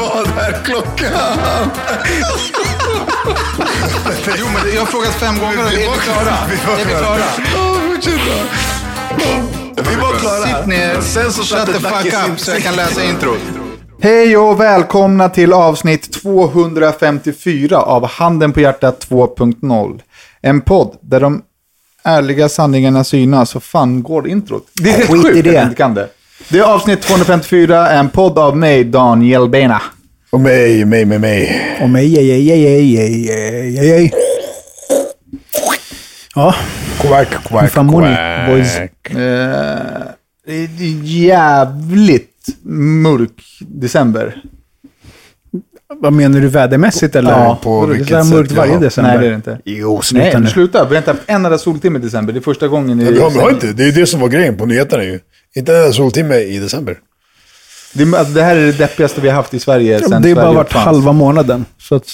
Vad är klockan? Jo, men jag har frågat fem gånger är vi klara? Är vi klara? Vi var klara. Sitt ner, Sen så shut the fuck up så jag kan läsa introt. Hej och välkomna till avsnitt 254 av Handen på hjärtat 2.0. En podd där de ärliga sanningarna synas och fan går introt. Det är helt Skit i sjukt att inte kan det. Det är avsnitt 254, en podd av mig, Daniel Bena. Och mig, mig, mig, mig. Och mig, ej, ej, ej, ej, ej, ej, ej, ej. Ja, Quack, quack, fan mår ni, quack. boys? Eh, det är jävligt mörk december. Vad menar du vädermässigt eller? Ja, på Vadå, det är vilket här mörkt sätt, varje ja. december. Nej, det är det inte. Jo, sluta Nej, nu. sluta. Vi har inte haft en enda soltimme i december. Det är första gången i... Men vi har, vi har inte, det är det som var grejen på nyheterna ju. Inte en soltimme i december. Det, alltså, det här är det deppigaste vi har haft i Sverige Ja, sen det har bara varit uppfanns. halva månaden. Så att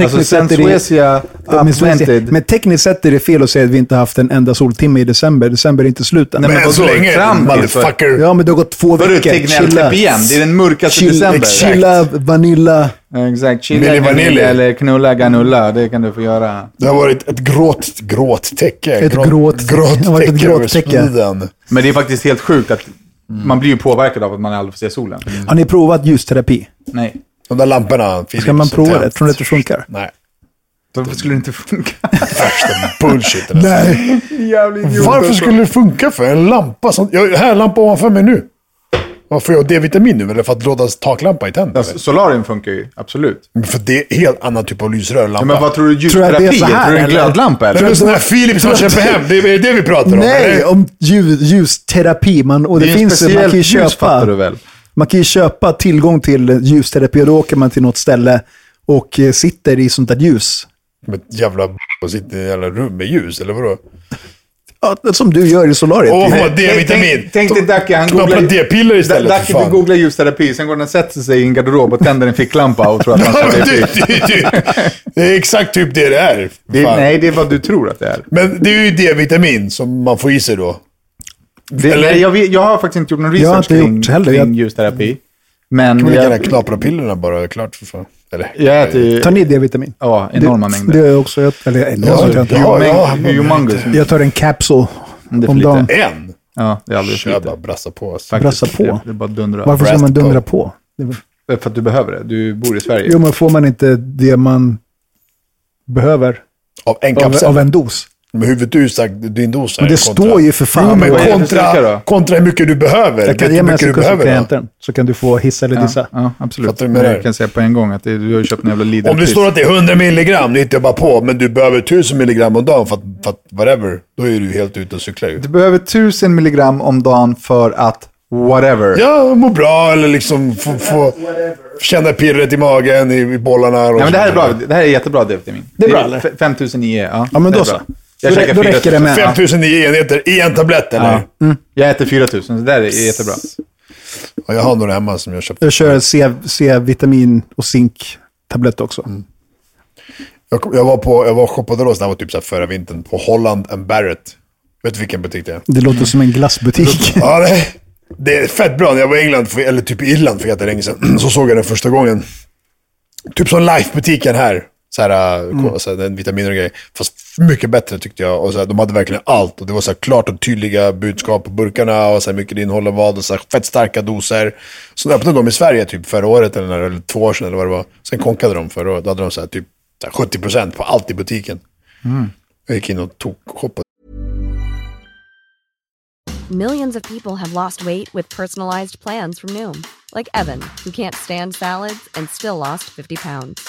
Alltså tekniskt sen sett är det... Suecia upvented. men tekniskt sett är det fel att säga att vi inte har haft en enda soltimme i december. December är inte slut än. Nej, men Men än så länge, Fram motherfucker. Ja, men det har gått två Vadå, veckor. Tegnell igen? Det är den mörkaste Chill- december. Chilla, vanilla. Exakt. Chilla, vanilli. eller knulla ganulla. Det kan du få göra. Det har varit ett gråt, gråttäcke. Ett gråt- det har varit ett. Men det är faktiskt helt sjukt att man blir ju påverkad av att man aldrig får se solen. Har ni provat ljusterapi? Nej. De där lamporna. Philips, Ska man prova det? Tror ni att det funkar? Nej. Varför skulle det inte funka? Värsta bullshit. Nej. Varför skulle det funka för? En lampa som... Jag, här, en lampa ovanför mig nu. Varför jag D-vitamin nu? Eller för att låta taklampa i tänder? Alltså, solarium funkar ju, absolut. Men För det är helt annan typ av lysrör än Ja, men vad tror du Tror jag att det är ljusterapi så är? här, Tror du en eller? glödlampa Det är eller? väl sån här Philips man köper hem. Det är det vi pratar om. Nej, eller? om ljus, ljusterapi. Man, och det, Det en finns, man kan ju ljus, fattar du köpa, väl? Man kan ju köpa tillgång till ljusterapi och då åker man till något ställe och eh, sitter i sånt där ljus. Med ett jävla och sitter i ett jävla rum med ljus, eller vadå? Ja, som du gör i solariet. Åh, vad D-vitamin! Tänk- tänk dig Dacke, han googlar- D-piller istället, Dacke för vill fan. googla ljusterapi, sen går den och sätter sig i en garderob och tänder en ficklampa och tror att han ska men det, det, det, det är exakt typ det det är. det. Nej, det är vad du tror att det är. Men det är ju D-vitamin som man får i sig då. Det, Eller- jag, vet- jag har faktiskt inte gjort någon Jag har research inte kring, gjort heller. kring Jag- ljusterapi. Men Kan vi lika gärna jag, knapra pillerna bara, det är klart för fan. Eller? jag äter ju Tar ni D-vitamin? ja, enorma det, mängder. Det har jag också. Jag, eller enormt. Ja, jag, inte. ja, ja. humongous. jag tar en capsule Det är för om lite. dagen. En? Ja, det är alldeles för Kör lite. bara, brassa på. Faktiskt. Brassa på. Det, det är bara dundra. Varför ska man dundra på. Det är- För att du behöver det. Du bor i Sverige. Jo, men får man inte det man behöver Av en av, kapsel. av en dos? Men huvudet du sagt, din dos här. Men det kontra- står ju för fan. Jo, men är kontra, kontra hur mycket du behöver. Jag kan ge mig så behöver. Så kan du få hissa eller dissa. Ja, ja, absolut. Men jag kan säga på en gång att det, du har ju köpt en jävla lidl Om det står att det är 100 milligram, det hittar jag bara på. Men du behöver 1000 milligram om dagen för att, för att whatever. Då är du helt ute och cyklar ju. Du behöver 1000 milligram om dagen för att whatever. Ja, må bra eller liksom få, få känna pirret i magen, i, i bollarna. Och Ja, men det här är bra. Det här är jättebra D-vitamin. Det är bra, eller? f- 5000 IE, ja. Ja, men är då bra. så. Jag Då käkar då 4000. räcker det med. där. 5009 enheter i en tablett eller? Ja. Ja. Jag äter 4000, så det där är jättebra. jag har några hemma som jag köpte. Jag kör C- C-vitamin och zink-tablett också. Mm. Jag, jag var på, jag var shoppade då, så det var typ så här förra vintern, på Holland and Barrett. Vet du vilken butik det är? Det låter som en glassbutik. Ja, det, det är fett bra. När jag var i England, för, eller typ i Irland för jättelänge sedan, så såg jag den första gången. Typ som Life-butiken här. Så här, mm. så här, den vitaminer och grejer. Fast mycket bättre tyckte jag. Och så här, de hade verkligen allt. Och det var så här klart och tydliga budskap på burkarna. Och så här mycket det innehåller vad. Och så här fett starka doser. Så öppnade de i Sverige typ förra året eller, när, eller två år sedan eller vad det var. Sen konkade de förra året. Då hade de så här, typ så här 70% på allt i butiken. Jag gick in och tog shoppade. Millions of people have lost weight with personalized plans from Noom, like Evan, who can't stand salads and still lost 50 pounds.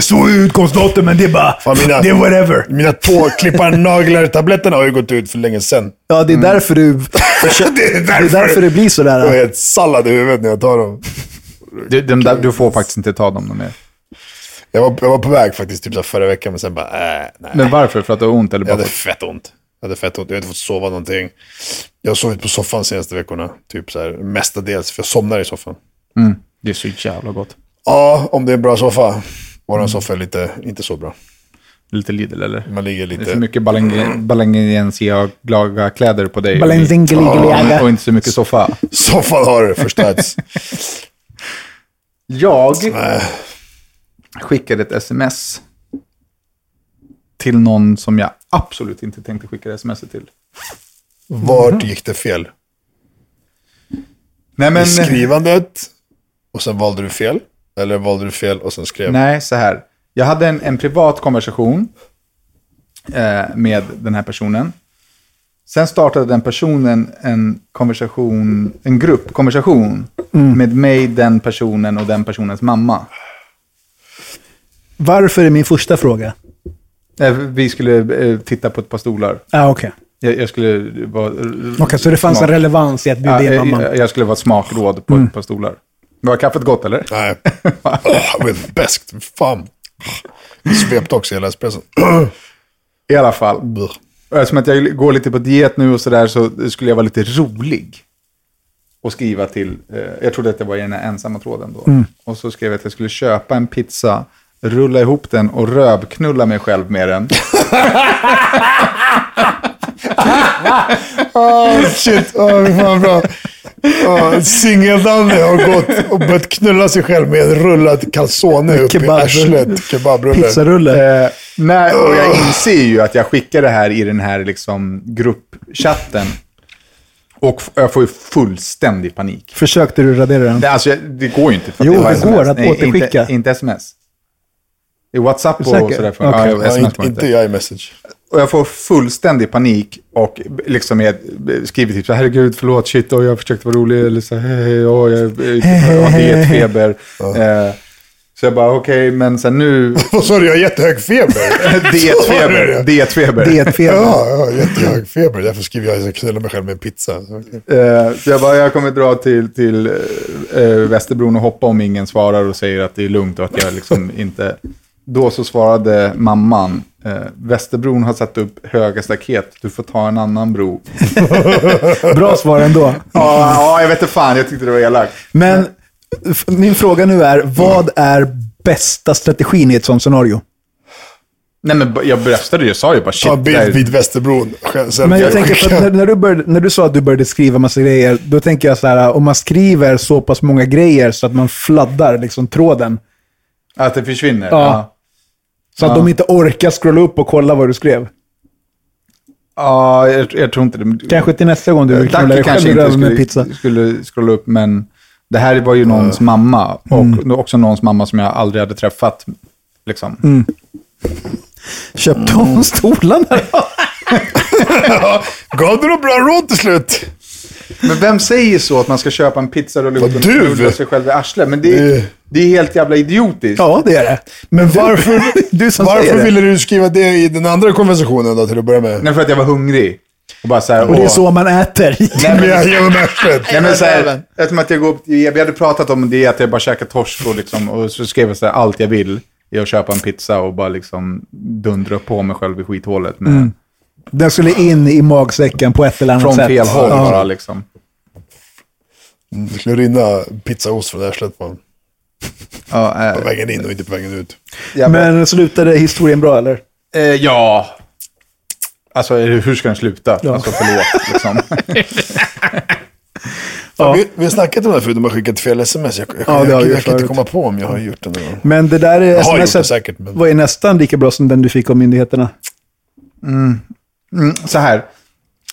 Står ju utgångsdatum, men det är bara... Fan, mina- Det är whatever. Mina tåklippar-naglar-tabletterna har ju gått ut för länge sedan. Ja, det är därför du... det är Det är därför det blir Jag sådär. är helt sallad i huvudet när jag tar dem. Du, de där, du får faktiskt inte ta dem mer. Jag var, jag var på väg faktiskt typ förra veckan, men sen bara, äh, nej. Men varför? För att du har ont eller Jag bara hade för... fett ont. Jag hade fett ont. Jag har inte fått sova någonting. Jag har sovit på soffan de senaste veckorna. Typ så här, mestadels, för jag somnar i soffan. mm, Det är så jävla gott. Ja, om det är en bra soffa. Våran soffa är lite, inte så bra. Lite Lidl eller? Man ligger Det är för lite... mycket balangensiga glaga kläder på dig. och- Balanzingeligliaga. Och inte så mycket soffa. Soffan har förstörts. Jag Nej. skickade ett sms till någon som jag absolut inte tänkte skicka sms till. Vart gick det fel? Nej, men, I skrivandet och sen valde du fel? Eller valde du fel och sen skrev? nej, så här. Jag hade en, en privat konversation eh, med den här personen. Sen startade den personen en konversation, en gruppkonversation med mig, den personen och den personens mamma. Varför är min första fråga? Eh, Vi skulle eh, titta på ett par stolar. Ah, okej. Jag, jag skulle vara... Okej, så det fanns en smak- relevans i att bjuda in Ja, mamman. jag, jag skulle vara smakråd på ett par stolar. Var kaffet gott eller? Nej. Oh, var bäst. Fan. Svepte också hela espresson. I alla fall. Buh. Eftersom att jag går lite på diet nu och sådär så skulle jag vara lite rolig. Och skriva till, eh, jag trodde att jag var i den här ensamma tråden då. Och så skrev jag att jag skulle köpa en pizza, rulla ihop den och rövknulla mig själv med den. Oh, shit, oh, fan bra. Oh, Singeldanne har gått och börjat knulla sig själv med en rullad calzone upp i arslet. Kebabrulle. Pizzarulle. Eh, nej, och jag inser ju att jag skickar det här i den här liksom, gruppchatten. Och jag får ju fullständig panik. Försökte du radera den? Det, alltså, jag- det går ju inte. För Jo, det SMS. går att Nej, återskicka. Inte, inte sms. I WhatsApp och, sådär. Okej. ja, Ja, sms inte, inte i iMessage. Och jag får fullständig panik och liksom jag skriver typ så här, herregud, förlåt, shit, och jag försökte vara rolig, eller så hej, hej, åh, jag, jag har dietfeber. Eh, så jag bara, okej, men sen nu, Vad sa du? Jag har jättehög feber. dietfeber, dietfeber. Dietfeber. Ja, har jättehög feber. Därför skriver jag jag knullar mig själv med en pizza. Eh, så jag bara, jag kommer dra till, till eh, Västerbron och hoppa om ingen svarar och säger att det är lugnt och att jag liksom inte... Då så svarade mamman, eh, Västerbron har satt upp höga staket, du får ta en annan bro. Bra svar ändå. Ja, ja, jag vet inte fan, jag tyckte det var elakt. Men min fråga nu är, vad är bästa strategin i ett sånt scenario? Nej men jag bröstade ju, jag sa ju bara shit. Ta bild vid Västerbron. Men jag tänker, för att när, när, du började, när du sa att du började skriva massa grejer, då tänker jag så här, om man skriver så pass många grejer så att man fladdar liksom tråden. Att det försvinner? Ja. Ja. Så att Ja. de inte orkar scrolla upp och kolla vad du skrev. Ja, jag, jag tror inte det. Kanske till nästa gång du vill knulla dig själv inte röven med skulle, pizza. skulle scrolla upp, men det här var ju någons mamma. Och Mm. också någons mamma som jag aldrig hade träffat. Liksom. Mm. Köpte hon stolarna då? Gav du några bra råd till slut? Men vem säger så att man ska köpa en pizzarulle och knulla sig själv i arslet? Men det, är- det är helt jävla idiotiskt. Ja, det är det. Men varför, Du som varför ville du skriva det i den andra konversationen då, till att börja med? Nej, för att jag var hungrig. Och bara så här, Och det är så man äter. Nej, men jag mig arslet. Nej, men så här, eftersom att jag går upp, vi hade pratat om det, att jag bara käkar torsk och, liksom, och så skrev jag så här, allt jag vill är att köpa en pizza och bara liksom dundra på mig själv i skithålet. Med, Den skulle in i magsäcken på ett eller annat Från sätt. fel håll Ja. bara liksom. Det skulle rinna pizzaost från arslet på honom. Ja, På äh, vägen in och inte på vägen ut. jag bara, Men slutade historien bra eller? eh, ja. Alltså hur ska den sluta? Ja. Alltså förlåt. Liksom. Ja. Vi, vi har snackat om det här förut, de har skickat fel sms. Jag, jag, Ja, jag, vi jag, kan inte komma på om jag har gjort det någon gång. Men det där Jag har gjort det sms säkert, men... var ju nästan lika bra som den du fick av myndigheterna. Mm, så här.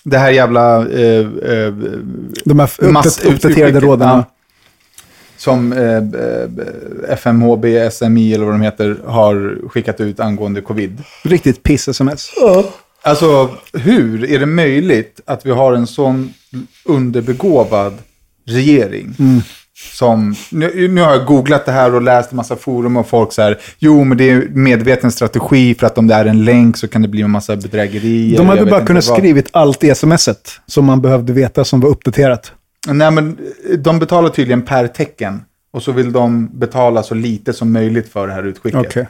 Det här jävla... Eh, eh, De här Mass- uppdat- uppdaterade råden. ja. som eh, eh, FMHB, SMI eller vad de heter har skickat ut angående covid. Riktigt piss-sms. Alltså, hur är det möjligt att vi har en sån underbegåvad regering? Som, nu, nu har jag googlat det här och läst en massa forum och folk så här, jo men det är medveten strategi för att om det är en länk så kan det bli en massa bedrägerier. De hade bara kunnat skrivit allt i smset som man behövde veta som var uppdaterat. Nej men de betalar tydligen per tecken. Och så vill de betala så lite som möjligt för det här utskicket. Okej.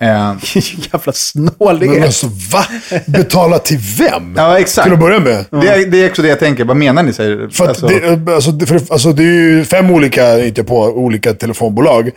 Eh, Jävla snålighet. Men alltså va? Betala till vem? ja, exakt. Till att börja med. Det, är, det är också det jag tänker. Vad menar ni? Säger? För Alltså- det, alltså, det, för, alltså, det är ju fem olika, inte på, olika telefonbolag.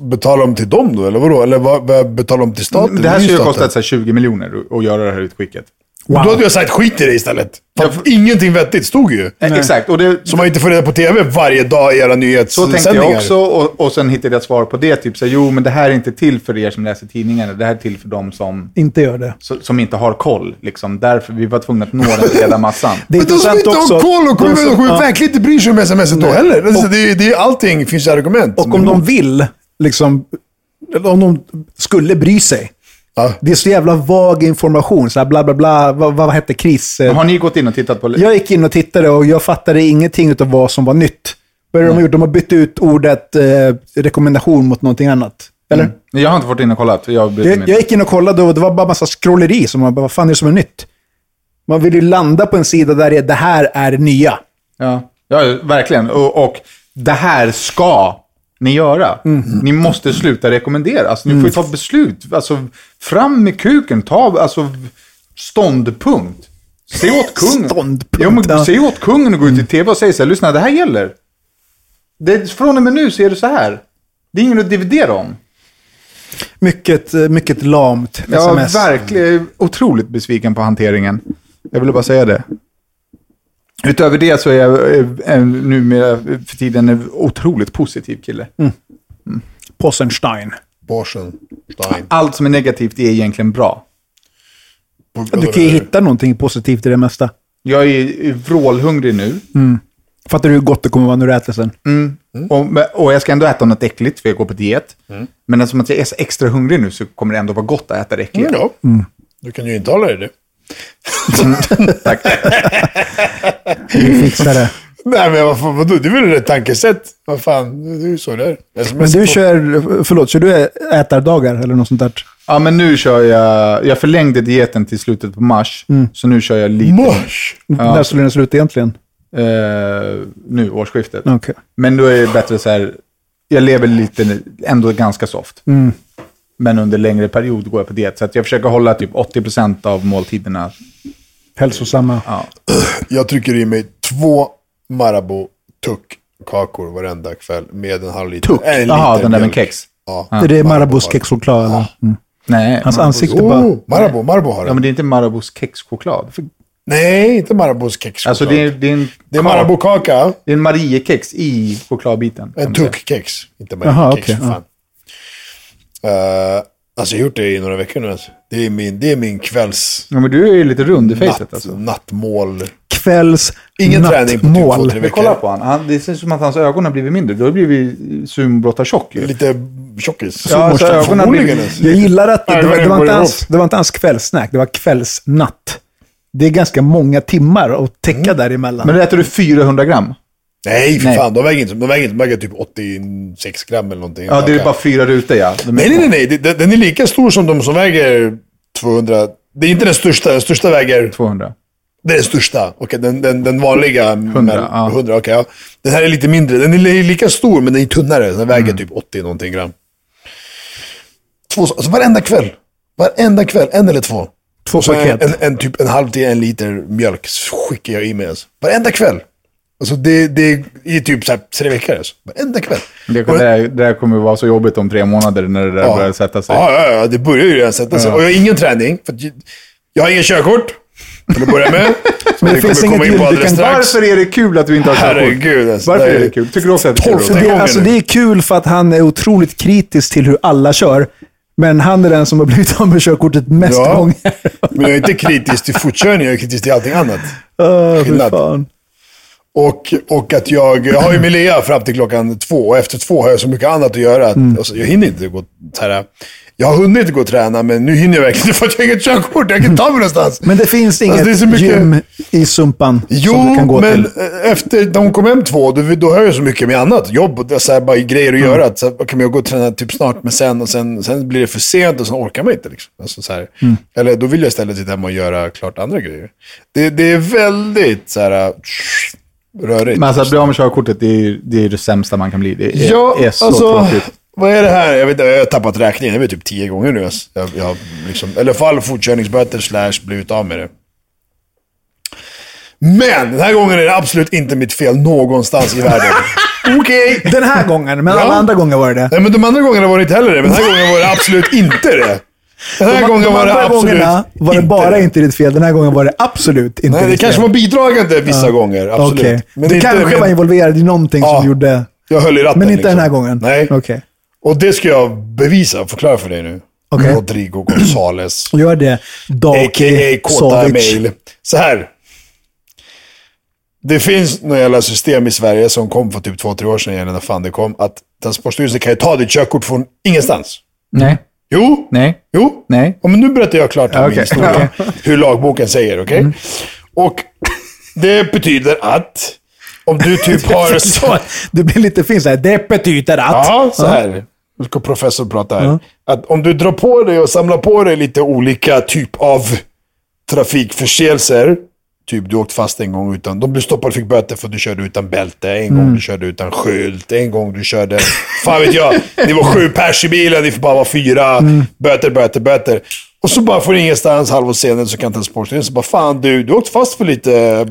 Betalar de till dem då, eller vadå? Eller vad, betalar de till staten? det här skulle ju staten. kostat så här 20 miljoner att göra det här utskicket. Då hade jag sagt skit i det istället. För att ingenting vettigt stod ju. Eh, Exakt. Och det, Så man inte får reda på tv varje dag i era så tänkte nyhetssändningar. jag också. Och, och sen hittade jag svar på det. Typ så här, jo men det här är inte till för er som läser tidningarna. Det här är till för de som, Inte gör det. så- som inte har koll. Liksom. Därför vi var tvungna att nå den breda massan. Det är Men de som inte också. har koll och kommer de som- och ja. verkligen inte bryr sig om sms då heller. Alltså, det, är- det är allting finns argument. Och om de vill, liksom, om de skulle bry sig. Ja. Det är så jävla vag information. Så här bla bla bla. Vad, vad hette kris? Har ni gått in och tittat på... Jag gick in och tittade och jag fattade ingenting av vad som var nytt. Vad är det de har gjort? De har bytt ut ordet eh, rekommendation mot någonting annat. Eller? Jag har inte varit inne och kollat. Jag, mig Jag, gick in och kollade och det var bara massa scrolleri. Som man bara, vad fan är det som är nytt? Man vill ju landa på en sida där det, det här är det nya. Ja, ja verkligen. Och, och det här ska ni göra. Ni måste sluta rekommendera. Alltså, ni får ju ta ett beslut. Alltså, fram med kuken. Ta alltså, ståndpunkt. Säg åt kungen. Ståndpunkt, Ja, men, ja. åt kungen att gå ut i tv och säga så här, lyssna, det här gäller. Det, från och med nu så är det så här. Det är ingen att dividera om. Mycket, mycket lamt Jag sms. är verkligen otroligt besviken på hanteringen. Jag ville bara säga det. Utöver det så är jag eh, eh, numera för tiden en otroligt positiv kille. Possenstein. Borsen, Stein. Allt som är negativt är egentligen bra. Du kan ju hitta någonting positivt i det mesta. Jag är vrålhungrig nu. Fattar du hur gott det kommer vara när du äter sen? Och, och jag ska ändå äta något äckligt för jag går på diet. Men eftersom att jag är så extra hungrig nu så kommer det ändå vara gott att äta det äckliga. Mm, ja. Du kan ju intala dig det. Tack. Vi fixar det. Nej men vad fan, vadå? Det är väl ett tankesätt? Vad fan, det är ju så det är. Men du kör, förlåt, kör du ätardagar eller något sånt där? Ja, men nu kör jag... Jag förlängde dieten till slutet på mars. Så nu kör jag lite... Mush! När skulle den sluta egentligen? Eh, nu, årsskiftet. Okej. Men då är det bättre så här, jag lever lite, ändå ganska soft. Men under längre period går jag på diet. Så att jag försöker hålla typ 80% av måltiderna. Hälsosamma. Ja. Jag trycker i mig två Marabou tuck-kakor varenda kväll med en halv liter. Tuck? Jaha, den där med kex. Ja. är det Marabous kexchoklad eller? Mm. Nej, Hans Marabous- ansikte bara... Oh, Marabou, Marabou har Ja, den. men det är inte Marabous kexchoklad. Nej, inte Marabous kexchoklad. Alltså det är, det är en, det är kak- Marabou-kaka, Det är en Mariekex i chokladbiten. en tuck-kex. Inte Jaha, Marabou-kex, okej, för fan. Eh, alltså jag har gjort det i några veckor nu. Alltså. Det, är min, det är min kvälls... Ja, men du är ju lite rund i facet Natt, alltså. Nattmål. Kvälls Ingen träning på typ nattmål. två, tre veckor. kolla på han. han. Det ser ut som att hans ögon har blivit mindre. Då har blivit sumobrottartjock ju. Lite tjockis. Ja, alltså, ögonen har blivit- alltså. Jag gillar att det, det, var, det, var inte ens, det var inte ens kvällssnack, det var kvällsnatt. Det är ganska många timmar att täcka däremellan. Men äter du 400 gram? Nej, för Nej. fan. De väger inte, de väger inte, de väger typ 86 gram eller någonting. Ja, det är bara fyra rutor ja. Nej, nej, nej. nej. Den är lika stor som de som väger 200. Det är inte den största. Den största väger... 200. Det är den största. Okej, den, den, den vanliga... 100, ja. 100 okej, ja. Den här är lite mindre. Den är li- lika stor, men den är tunnare. Den väger typ 80 någonting gram. Två, alltså varenda kväll. Varenda kväll, en eller två. Två Så en, paket. en, en, typ en halv till en liter mjölk skickar jag i mig. Alltså. Varenda kväll. Alltså det, det är i typ så här tre veckor. Alltså. Varenda kväll. Det, det, där, det där kommer att vara så jobbigt om tre månader när det där börjar sätta sig. Ja, ja, ja, det börjar ju redan sätta sig. Och jag har ingen träning. För att jag- har ingen körkort, till att börja med. Men det finns inget in du kan-. Varför är det kul att du inte har körkort? Herregud. Alltså, Varför det är det kul? Tycker du också att det är kul? Det, gången alltså, det är kul för att han är otroligt kritisk till hur alla kör. Men han är den som har blivit av med körkortet mest Ja. gånger. Men jag är inte kritisk till fortkörning, jag är kritisk till allting annat. Fy Skillnad. Och, och att jag, jag har ju med Lea fram till klockan två och efter två har jag så mycket annat att göra. Att, Mm. alltså, jag hinner inte gå här, Jag har hunnit gå och träna, men nu hinner jag verkligen inte för att jag har inget körkort. Jag kan ta mig någonstans. Men det finns inget Alltså, det mycket- gym i Sumpan som Jo, du kan gå men till. eh, efter de kom hem två, då, då har jag så mycket med annat. Jobb och så här, bara grejer Mm. att göra. Att, så här, kan jag gå och träna typ snart, men sen, och sen, sen blir det för sent och sen orkar man inte. Liksom. Alltså, så. Mm. Eller då vill jag istället sitta hemma och göra klart andra grejer. Det, det är väldigt så här, rörigt. Men alltså att bli av med körkortet, det är, det är det sämsta man kan bli. Det är, Ja, är så alltså, tråkigt. vad är det här? Jag, vet, jag har tappat räkningen. Det är typ tio gånger nu. Jag, jag liksom, eller fall fortkörningsböter slash blivit av med det. Men den här gången är det absolut inte mitt fel någonstans i världen. Okej. Den här gången, men alla Ja. andra gånger var det det. Nej, men de andra gångerna var det inte heller det. Men den här gången var det absolut inte det. Den här De, gången de var det absolut var det bara det. inte ditt fel. Den här gången var det absolut inte Nej, det ditt kanske fel. var bidragande vissa gånger. Absolut. Okej. Men Du inte kanske med- var involverad i någonting Ja. som gjorde... Jag höll i ratten. Men inte liksom. den här gången? Nej. Okej. Och det ska jag bevisa och förklara för dig nu. Okej. Rodrigo Gonzales. Gör det. A.k.a. Kåta. Mail. Så här. Det finns några jävla system i Sverige som kom för typ två, tre år sedan, eller när fan det kom, att Transportstyrelsen kan ju ta ditt körkort från ingenstans. Nej, Jo, nej, jo. nej. Ja, men nu berättar jag klart om min Okej. historia. Hur lagboken säger, okej? Och det betyder att om du typ har... Så, Du blir lite fin såhär. Det betyder att... Ja, så här. Nu ska professor prata här. Att om du drar på dig och samlar på dig lite olika typ av trafikförseelser. Typ du åkt fast en gång utan, de blev stoppade och fick böter för att du körde utan bälte. En gång du körde utan skylt. En gång du körde, fan vet jag, ni var sju pers i bilen, ni får bara vara fyra. Böter, böter, böter. Och så bara får du ingenstans, halvår senare så kan Transportstyrelsen bara, fan du, du har åkt fast för lite eh,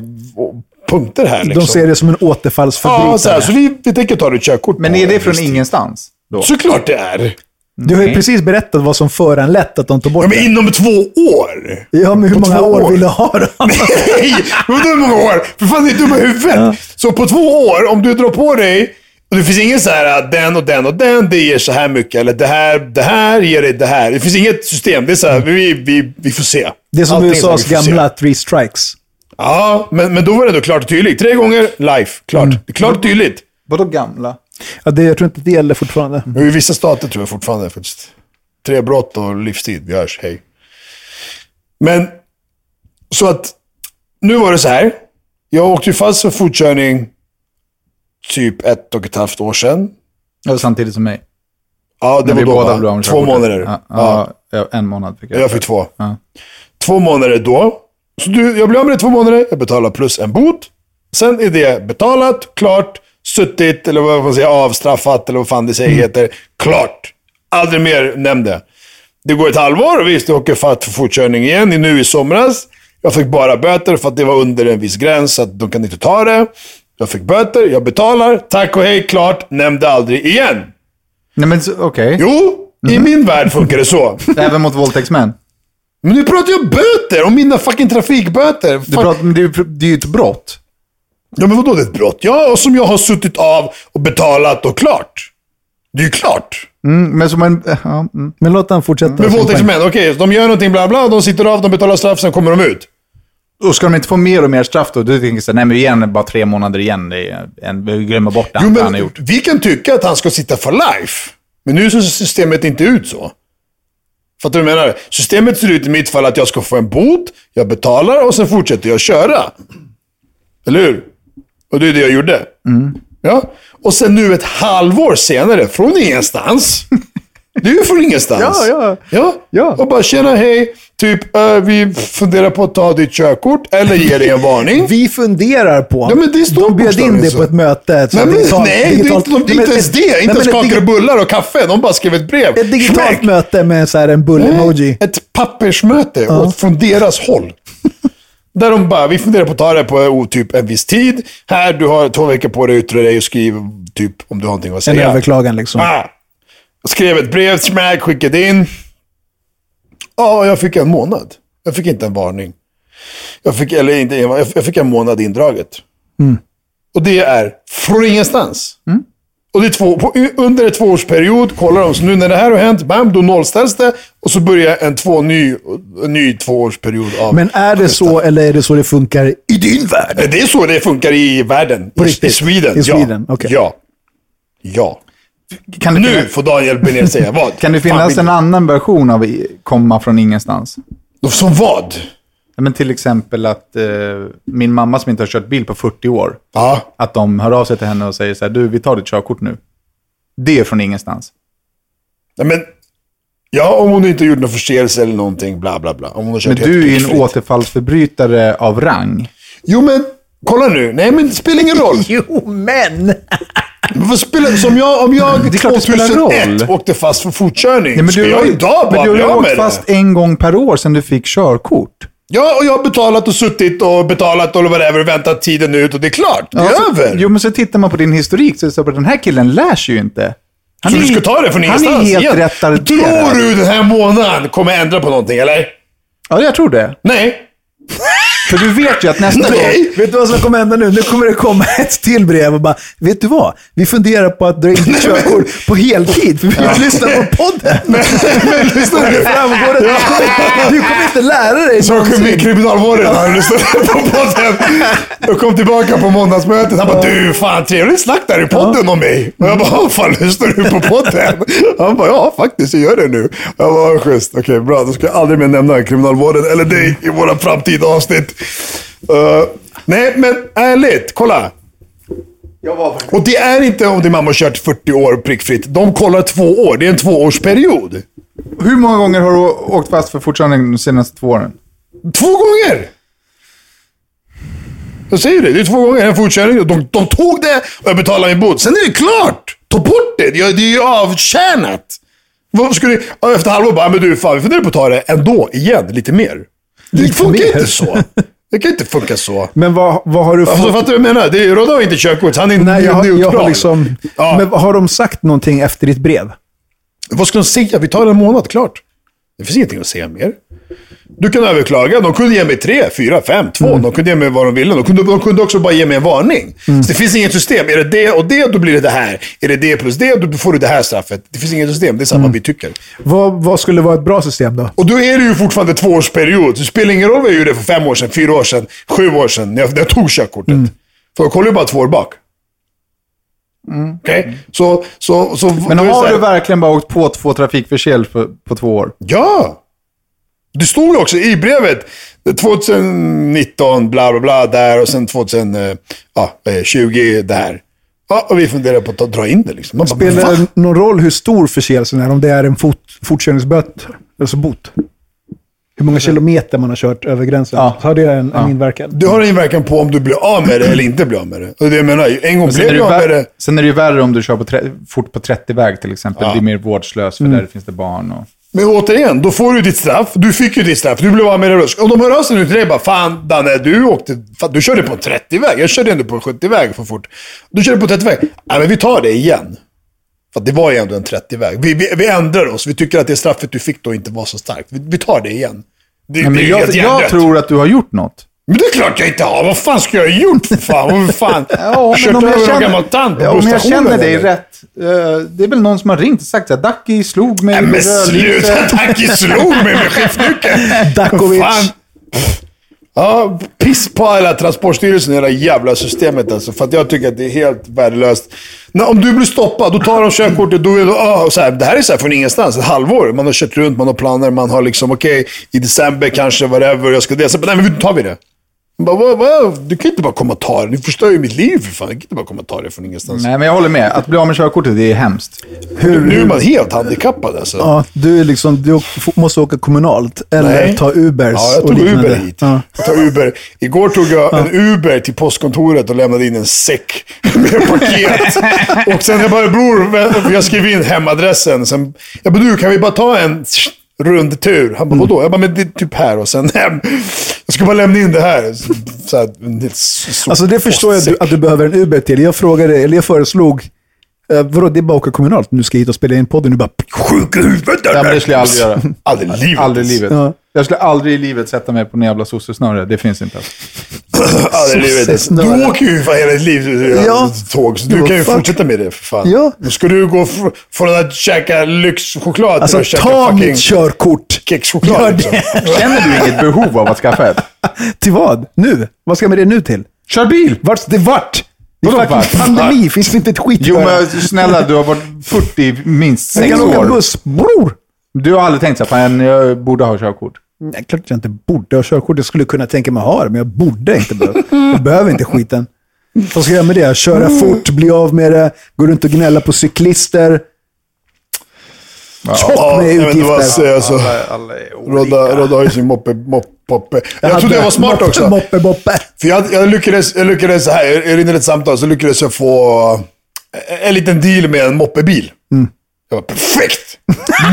punkter här liksom. De ser det som en återfallsförbrytare. Ja, så, här, så vi, vi tänker ta ditt körkort Men är det från ingenstans? Då? Såklart det är. Du har ju precis berättat vad som föranlett att de tog bort Ja, men det. inom två år. Ja, men hur på många år år. vill du ha då? Nej, vadå hur många år? För fan, ni är dumma i huvudet. Så på två år, om du drar på dig, och det finns ingen så här, att den och den och den, det ger så här mycket. Eller det här, det här ger dig det här. Det finns inget system. Det är så här, vi, vi, vi får se. Det är som Allting USAs gamla three strikes. Ja, men, men då var det ändå klart och tydligt. Tre gånger, life. Klart. Mm. Det är klart och tydligt. Vadå gamla? Ja, det, jag tror inte det gäller fortfarande. Och I vissa stater tror jag fortfarande faktiskt. Tre brott och livstid. Vi hörs, hej. Men, så att, nu var det så här. Jag åkte ju fast för fortkörning typ ett och ett halvt år sedan. Ja, samtidigt som mig. Ja, det När var vi då båda va? Två månader. Ja, Ja. ja, en månad fick jag. Jag fick två. Ja. Två månader då. Så du, jag blev av med det två månader. Jag betalar plus en bot. Sen är det betalat, klart, suttit, eller vad man säger, avstraffat, eller vad fan det säger heter. Klart. Aldrig mer nämn det. Det går ett halvår och visst, jag åker fatt för fortkörning igen nu i somras. Jag fick bara böter för att det var under en viss gräns, så att de kan inte ta det. Jag fick böter, jag betalar, tack och hej, klart, nämnde aldrig igen. Nej men okej. Jo, i min värld funkar det så. Även mot våldtäktsmän? Men nu pratar jag böter, om mina fucking trafikböter. Du Fuck. pratar, men det, är det är ju ett brott. Ja, men vadå det är ett brott? Ja, och som jag har suttit av och betalat och klart. Det är ju klart. Mm, men som en... Ja, mm. Men låt han fortsätta. Men våldtäktsmän, okej, de gör någonting bla bla, de sitter av, de betalar straff, sen kommer de ut. Och ska de inte få mer och mer straff då? Du tänker så här, nej men igen, bara tre månader igen. Det är en, vi glömmer bort allt Jo, han har men gjort. vi kan tycka att han ska sitta för life. Men nu ser systemet inte ut så. Fattar du vad jag menar? Systemet ser ut i mitt fall att jag ska få en bot, jag betalar och sen fortsätter jag köra. Eller hur? Och det är det jag gjorde. Ja. Och sen nu ett halvår senare, från ingenstans. Det är från ingenstans. Ja, ja. ja. Ja. Och bara tjena, hej. Typ, eh, vi funderar på att ta ditt körkort eller ge dig en varning. Vi funderar på... Ja, men det står de bjöd in dig på ett möte. Nej, men, digitalt- nej det är digitalt- inte, de, inte ens det. nej, Inte ens kakor och bullar och kaffe. De bara skrev ett brev. Ett digitalt Schmack. möte med så här en bull-emoji. Ett pappersmöte och från deras håll. Där de bara, vi funderar på att ta det på typ en viss tid. Här, du har två veckor på dig att yttra dig och skriv typ om du har någonting att En säga. överklagan liksom. Ah. Skrev ett brev, smack, skickade in. Ja, jag fick en månad. Jag fick inte en varning. Jag fick, eller inte, jag fick en månad indraget. Och det är från ingenstans. Och det är två, på, under en tvåårsperiod kollar de, så nu när det här har hänt, bam, då nollställs det. Och så börjar en, två, ny, en ny tvåårsperiod av... Men är det så, eller är det så det funkar i din värld? Det är så det funkar i världen. På I, riktigt? I Sweden. I Sweden, ja. okej. ja. Ja. Kan det, Nu finnas, får Daniel Benir säga vad. kan det Fan finnas vill en annan version av komma från ingenstans? Som vad? Men till exempel att eh, min mamma som inte har kört bil på 40 år, Ja. att de hör av sig till henne och säger så här, du vi tar ditt körkort nu. Det är från ingenstans. Nej, men... Ja, om hon inte gjort någon förseelse eller någonting, bla bla bla. Om hon har kört Men helt du är ju en prickfritt. återfallsförbrytare av rang. Jo, men kolla nu. Nej, men det spelar ingen roll. Jo, men! Men vad spelar, som jag, om jag Det är klart det spelar 2001 roll. åkte fast för fortkörning, Nej, men ska du har jag idag men bara du har bli ju av åkt med fast det? en gång per år sedan du fick körkort. Ja, och jag har betalat och suttit och betalat och whatever och väntat tiden ut och det är klart. Det är Ja, så- över. Jo, men så tittar man på din historik så är det så att den här killen lär sig ju inte. Han så är- du ska ta det från Han ingenstans är helt igen. retarderad. Tror du den här månaden kommer ändra på någonting, eller? Ja, jag tror det. Nej. För du vet ju att nästa gång... Nej. Vet du vad som kommer hända nu? Nu kommer det komma ett till brev och bara, vet du vad? Vi funderar på att dra in ditt körkort på heltid, för vi vill lyssna på podden. Men lyssna Det nu. framgår att du kommer, inte lära dig Så kom någonsin. kriminalvården och lyssnade på podden. Och kom tillbaka på måndagsmötet. Han bara, du fan trevligt snack där i podden om mig. Och jag bara, "Vad fan lyssnar du på podden? Han bara, ja faktiskt jag gör det nu. Jag bara, "Ja, schysst, okej bra. Då ska jag aldrig mer nämna kriminalvården eller dig i våra framtida avsnitt. Uh, nej, men ärligt, kolla. Och det är inte om din mamma har kört 40 år prickfritt. De kollar två år. Det är en tvåårsperiod. Hur många gånger har du åkt fast för fortkörning de senaste två åren? Två gånger! Jag säger det, det är två gånger en fortkörning. De, de tog det och jag betalade min bot. Sen är det klart! Ta bort det, det är ju avtjänat. Vad skulle efter halvår bara, men du fan vi funderar på att ta det ändå, igen, lite mer. Det funkar mer? inte så. Det kan inte funka så. Men vad, vad har du Alltså, fått? fattar du vad jag menar? Det är- Rodda har inte körkort, han är Nej, jag, har- jag neutral. har liksom... Ja. Men har de sagt någonting efter ditt brev? Vad ska de säga? Vi tar en månad, klart. Det finns ingenting att säga mer. Du kan överklaga. De kunde ge mig tre, fyra, fem, två. Mm. De kunde ge mig vad de ville. De kunde, de kunde också bara ge mig en varning. Mm. Så det finns inget system. Är det det och det, då blir det det här. Är det det plus det, då får du det här straffet. Det finns inget system. Det är samma Mm. vi tycker. Vad, vad skulle vara ett bra system då? Och då är det ju fortfarande tvåårsperiod. Det spelar ingen roll vad jag gjorde för fem år sedan, fyra år sedan, sju år sedan, när jag, när jag tog körkortet. Mm. För jag kollar ju bara två år bak. Okej? Så, så, så... Men har du verkligen bara åkt på två trafikförseelser på, på två år? Ja! Det stod också i brevet. 2019, bla bla bla, där och sen 2020 där. Ja, och vi funderar på att dra in det liksom. Bara, Spelar det någon roll hur stor förseelsen är? Om det är en fot, fortkörningsböter, alltså bot? Hur många kilometer man har kört över gränsen? Ja. Har det en, en inverkan? Det har en inverkan på om du blir av med det eller inte blir av med det. Och det jag menar, en gång Sen blev är, det jag av med det. sen är det ju värre om du kör på tre, fort på 30-väg till exempel. Ja. Det blir mer vårdslös för där finns det barn. Och... Men återigen, då får du ditt straff. Du fick ju ditt straff. Du blev av med det. Och de hör av sig nu till dig bara, fan Danne, du åkte... Fan, du körde på en 30-väg. Jag körde ändå på en 70-väg för fort. Du körde på en 30-väg. Nej, men vi tar det igen. För det var ju ändå en 30-väg. Vi, vi, vi ändrar oss. Vi tycker att det straffet du fick då inte var så starkt. Vi, vi tar det igen. Det, Nej, det men ju jag, jag tror att du har gjort något. Men det är klart jag inte har. Vad fan ska jag ha gjort för fan? Vad fan? Ja, Kört om jag över någon känner- gammal tant på Ja, Om jag känner dig eller? rätt. eh, det är väl någon som har ringt och sagt att Ducky slog mig Nej, men med rödlyse. sluta! Tacki slog mig med skiftnyckeln. Dakovic. Ja, piss på hela Transportstyrelsen, och hela jävla systemet alltså. För att jag tycker att det är helt värdelöst. När, om du blir stoppad, då tar de körkortet. Då är det, ah, så här, det här är så här från ingenstans. Ett halvår. Man har kört runt, man har planer, man har liksom, okej, i december kanske, whatever, jag ska det. Så, nej, men nu tar vi det. Bara, vad, vad? Du kan inte bara komma och ta det. Du förstör ju mitt liv för fan. Du kan inte bara komma och ta det från ingenstans. Nej, men jag håller med. Att bli av med körkortet, det är hemskt. Hur, Nu är man helt handikappad alltså. Ja, du, är liksom, du måste åka kommunalt eller Nej. ta Ubers Ja, jag tog. Uber hit. Ja. Jag tar Uber. Igår tog jag en Uber till postkontoret och lämnade in en säck med paket. och sen jag bara, bror, jag skrev in hemadressen. Sen, jag bara, du kan vi bara ta en rundtur? Han bara, Mm. vadå? Jag bara, men det är typ här och sen hem. Jag ska bara lämna in det här. Så här en stor Alltså det förstår jag att du, att du behöver en Uber till. Jag frågade, eller jag föreslog, eh, vadå det är bara att åka kommunalt? Nu ska jag hit och spela in podden. Nu bara, Sjuk i huvudet Ja, men det skulle jag aldrig göra. Aldrig i livet. Aldrig livet. Ja. Jag skulle aldrig i livet sätta mig på en jävla sossesnöre. Det finns inte. Ja, det är livet. Sossesnöre. Du åker ju för hela ditt liv Ja. tåg, så du Jo, kan ju fuck. fortsätta med det för fan. Ja. Då ska du gå fr- från att käka lyxchoklad Alltså, till att käka ta fucking mitt körkort. kexchoklad. Gör Liksom. det. Känner du inget behov av att skaffa ett? Till vad? Nu? Vad ska jag med det nu till? Kör bil! Vart? Det vart? Det är fucking vart? pandemi. Finns det inte ett skit Jo men snälla, du har varit 40 i minst Jag 6 kan åka år. buss. Bror! Du har aldrig tänkt så här, fan jag borde ha körkort. Nej, klart att jag inte borde ha körkort. Jag skulle kunna tänka mig att ha det, men jag borde inte. behöva. Jag behöver inte skiten. Vad ska jag göra med det? Köra fort, bli av med det, gå runt och gnälla på cyklister. Tjock Ja, med jag vet inte vad jag utgifter. säger. Alltså, alla Rodda, Rodda har ju sin moppe, mopp, moppe. Jag, hade trodde jag var smart moppe, också. Moppe, moppe. För jag, jag lyckades, jag lyckades så här, jag ringde ett samtal, så lyckades jag få en liten deal med en moppebil. Mm. Jag var perfekt!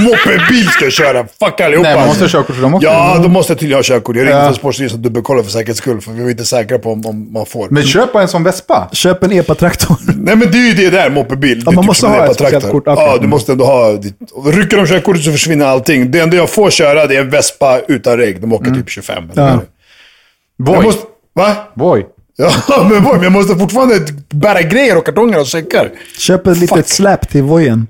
Moppebil ska jag köra, fuck allihopa. Nej, man måste ha körkort för dem också. Ja, då måste jag tydligen ha körkort. Jag ringde Ja. till Sportstyrelsen och dubbelkollade för säkerhets skull, för vi var inte säkra på om, om man får. Men köp bara en sån Vespa. Köp en EPA-traktor. Nej men det är ju det där, moppebil. Ja, man måste som en ha ett speciellt kort, okej. Ja, du måste ändå ha ditt... Rycker de körkortet så försvinner allting. Det enda jag får köra, det är en Vespa utan regg. De åker typ 25. Eller Ja. Boy. måste... Va? Boy. Ja, men, vad, men jag måste fortfarande bära grejer och kartonger och säckar. Köp ett litet släp till vojen.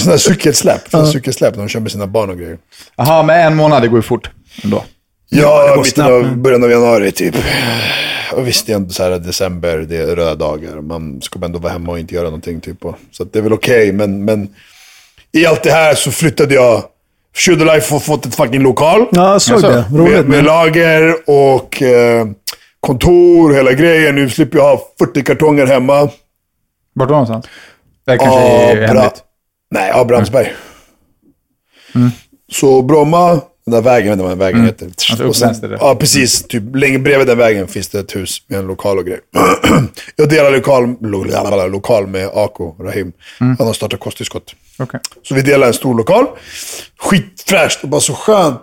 Sådana här cykelsläp. Sådana cykelsläp när de kör med sina barn och grejer. Jaha, men en månad, det går ju fort. Ändå. Ja, mitten av, början av januari typ. Och visst, det är ändå så här december, det är röda dagar. Man ska ändå vara hemma och inte göra någonting. Typ. Så att det är väl okej, men, men i allt det här så flyttade jag. Should Life har fått ett fucking lokal. Ja, jag såg Alltså, det. Roligt. med, med lager och eh, kontor, hela grejen. Nu slipper jag ha 40 kartonger hemma. Vart då någonstans? Det här kanske Ja, är bra. hemligt. Nej, ja, Brandsberg. Mm. Så Bromma, den där vägen, jag vet inte vad den vägen heter. Alltså Och sen- där. Ja, precis. Typ längre bredvid den vägen finns det ett hus med en lokal och grej. jag delar lokal, lo, lokal med Ako Rahim. Mm. Han har startat kosttillskott. Okej. Så vi delar en stor lokal. Skitfräscht och bara så skönt.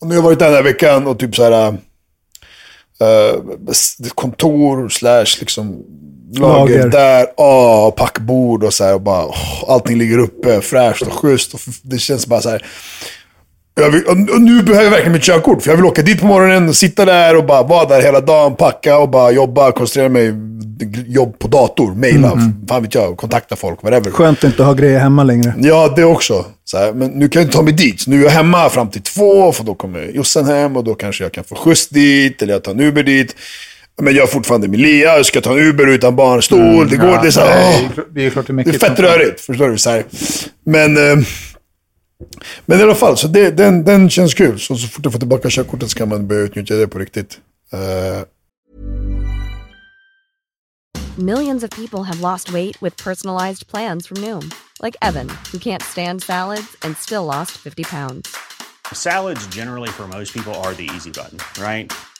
Och nu har jag varit där den här veckan och typ så här... eh, kontor slash liksom lager, Lager. där. Ja, packbord och så här. Och bara, åh, allting ligger uppe, fräscht och schysst. Och det känns bara så här. Vill, nu behöver jag verkligen mitt körkort. För jag vill åka dit på morgonen, och sitta där och bara vara där hela dagen, packa och bara jobba, koncentrera mig. Jobb på dator, mejla, fan vet jag, kontakta folk, whatever. Skönt att inte ha grejer hemma längre. Ja, det också. Så här, men nu kan jag inte ta mig dit. Så nu är jag hemma fram till två, för då kommer Jossan hem och då kanske jag kan få skjuts dit, eller jag tar en Uber dit. Men jag har fortfarande min Lia, jag ska ta en Uber utan barnstol. det går, det är så här, Nej, åh, det är klart det är det är mycket. fett rörigt, förstår du? Så här. Men, eh, men i alla fall, så det, den, den känns kul. Så, så fort jag får tillbaka körkortet så kan man börja utnyttja det på riktigt. Eh, Millions of people have lost weight with personalized plans from Noom, like Evan, who can't stand salads and still lost 50 pounds. Salads, generally, for most people, are the easy button, right?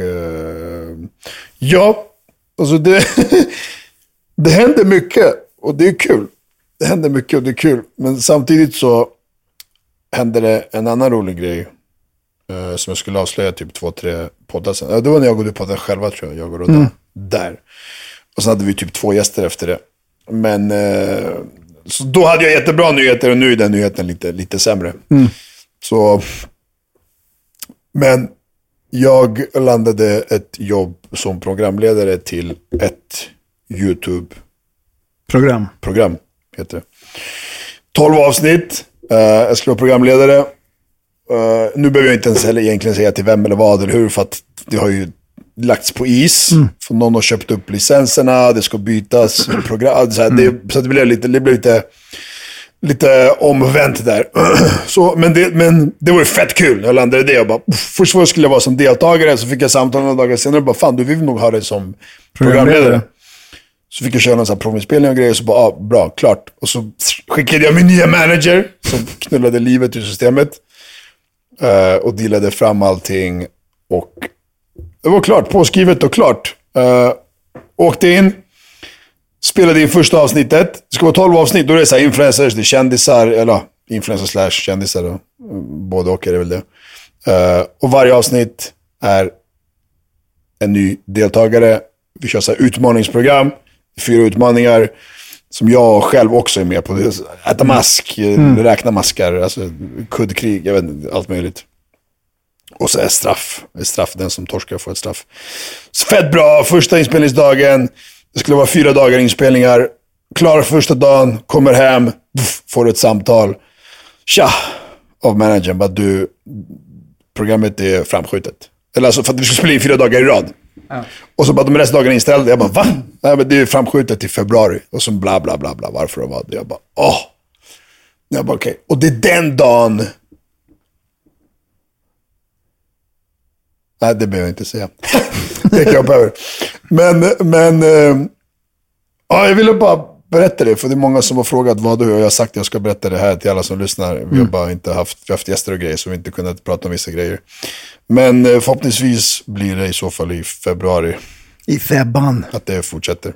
Eh, ja, alltså det, det händer mycket och det är kul. Det händer mycket och det är kul. Men samtidigt så hände det en annan rolig grej. eh, som jag skulle avslöja typ två, tre poddar sen. Ja, det var när jag och du poddade själva tror jag, jag och Rodda. Där. Och sen hade vi typ två gäster efter det. Men eh, så då hade jag jättebra nyheter och nu är den nyheten lite, lite sämre. Så, men jag landade ett jobb som programledare till ett YouTube-program, Program. heter det. 12 avsnitt, eh, jag ska vara programledare. Eh, nu behöver jag inte ens heller egentligen säga till vem eller vad eller hur, för att det har ju lagts på is. För någon har köpt upp licenserna, det ska bytas program. Så, här, det, så det blev lite, det blev lite lite omvänt där. Så, men, det, men det var ju fett kul när jag landade i det. Jag bara, först var skulle jag vara som deltagare, så fick jag samtal några dagar senare. Bara, fan, du vill nog ha det som programledare. Programledare. Så fick jag köra någon sån här provinspelning och grejer, så bara, ah, bra, klart. Och så skickade jag min nya manager, som knullade livet ur systemet. eh, och dealade fram allting. Och det var klart, påskrivet och klart. Eh, åkte in, spelade in första avsnittet. Det ska vara 12 avsnitt, då är det så influencers, det är kändisar, eller influencers slash kändisar. Då. Mm, Både och är det väl det. Eh, och varje avsnitt är en ny deltagare. Vi kör så utmaningsprogram, fyra utmaningar. Som jag själv också är med på. Äta mask, eh, räkna maskar, alltså kuddkrig, jag vet inte, allt möjligt. Och så är straff. Är straff. Den som torskar får ett straff. Så fett bra, första inspelningsdagen. Det skulle vara fyra dagar inspelningar. Klarar första dagen, kommer hem, pff, får ett samtal. Tja! Av managern. Bara du, programmet är framskjutet. Eller alltså för att vi skulle spela in fyra dagar i rad. Och så bara de resten dagarna inställda. Jag bara va? Nej men det är framskjutet till februari. Och så bla bla bla bla varför och vad. Jag bara åh. Jag bara okej. Och det är den dagen. Nej det behöver jag inte säga. kan jag hoppa över. Men, men. eh, ja, jag ville bara berätta det. För det är många som har frågat vad du och jag har sagt. Jag ska berätta det här till alla som lyssnar. Vi har bara inte haft, vi har haft gäster och grejer. Så vi inte kunnat prata om vissa grejer. Men eh, förhoppningsvis blir det i så fall i februari I febban. att det fortsätter.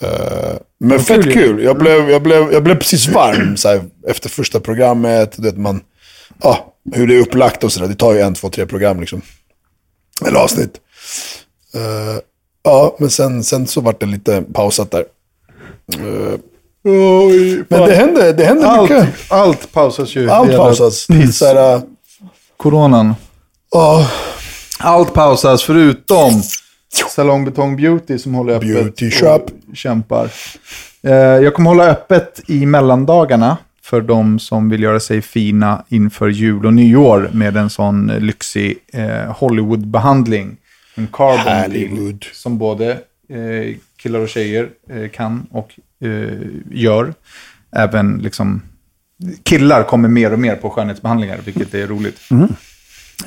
Eh, men fett kul. Jag blev, jag, blev, jag blev precis varm så här, efter första programmet. Du vet, man, ja, hur det är upplagt och sådär. Det tar ju en, två, tre program liksom. Eller avsnitt. Eh, ja, men sen, sen så vart det lite pausat där. Eh, men det händer, det händer Allt, mycket. allt pausas ju. Allt pausas. Här, eh, Coronan. ja, Allt pausas förutom Salong Betong Beauty som håller öppet Beauty shop. och kämpar. Eh, jag kommer hålla öppet i mellandagarna för de som vill göra sig fina inför jul och nyår med en sån lyxig eh, Hollywood-behandling. En carbon som både eh, killar och tjejer eh, kan och eh, gör. Även liksom killar kommer mer och mer på skönhetsbehandlingar, vilket är roligt.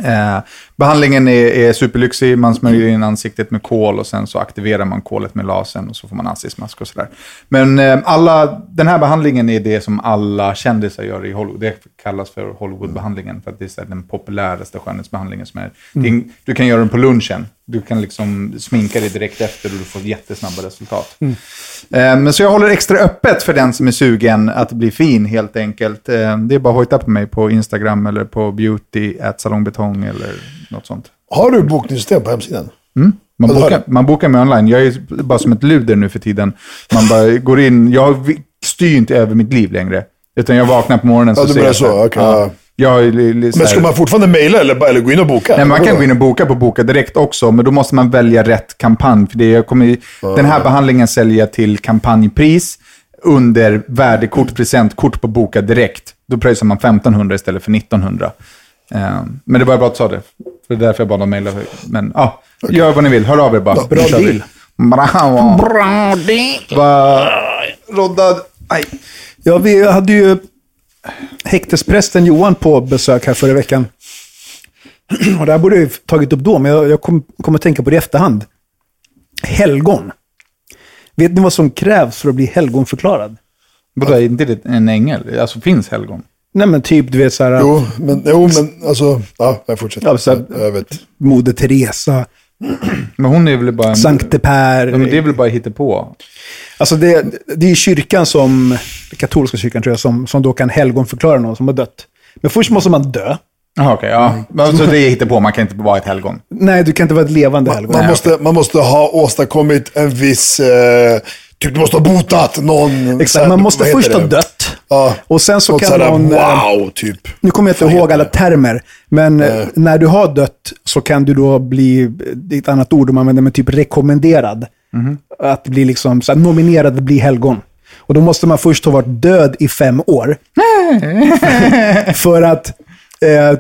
Eh, behandlingen är, är superlyxig, man smörjer in ansiktet med kol och sen så aktiverar man kolet med lasern och så får man ansiktsmask och sådär. Men eh, alla, den här behandlingen är det som alla kändisar gör i Hollywood. Det kallas för Hollywoodbehandlingen för att det är här den populäraste skönhetsbehandlingen som är. Är. Du kan göra den på lunchen. Du kan liksom sminka dig direkt efter och du får jättesnabba resultat. Eh, Men så jag håller extra öppet för den som är sugen att bli fin helt enkelt. Eh, Det är bara att hojta på mig på Instagram eller på beauty at salongbetong eller något sånt. har du bokningssystem på hemsidan? Man Ja, du har bokar, man bokar mig online. Jag är bara som ett luder nu för tiden. Man bara går in. Jag styr inte över mitt liv längre. Utan jag vaknar på morgonen Ja, så du ser jag så, okej, ja, ja. Men ska man fortfarande mejla eller, eller gå in och boka? Nej, man kan gå in och boka på Boka Direkt också, men då måste man välja rätt kampanj. För det jag kommer, Den här behandlingen säljer jag till kampanjpris under värdekort, presentkort på Boka Direkt. Då pröjsar man 1500 istället för 1900. Eh, men det var bara att jag sa det. För det är därför jag bad dem mejla. Men ja, gör vad ni vill. Hör av er bara. bra Nu kör vi. deal. Roddad. Aj. Ja, vi hade ju häktesprästen Johan på besök här förra veckan. Och det här borde jag ju tagit upp då, men jag, jag kom, kom att tänka på det i efterhand. Helgon. Vet ni vad som krävs för att bli helgonförklarad? Vadå, är inte det en ängel? Alltså finns helgon? Nej, men typ, du vet så här, Jo, men, jo, men alltså, ja, jag fortsätter. Ja, så här- jag vet. Moder Teresa, Men hon är väl bara en... Sankte Per. Ja, men det är väl bara hittepå? Alltså det, det är kyrkan som, katolska kyrkan tror jag, som, som då kan helgonförklara någon som har dött. Men först måste man dö. Jaha, okej. ja. Men Så det är hittepå, man kan inte vara ett helgon? Nej, du kan inte vara ett levande helgon. Man, måste, man måste ha åstadkommit en viss... Eh, typ du måste ha botat någon... Exakt, här, man måste först ha dött. Ja. Och sen så kan sådär, någon... eh, Wow, typ. Nu kommer jag inte ihåg alla termer, men eh, när du har dött så kan du då bli, det är ett annat ord de använder, men typ rekommenderad. Att bli liksom så här, nominerad att bli helgon. Och då måste man först ha varit död i fem år. För att eh,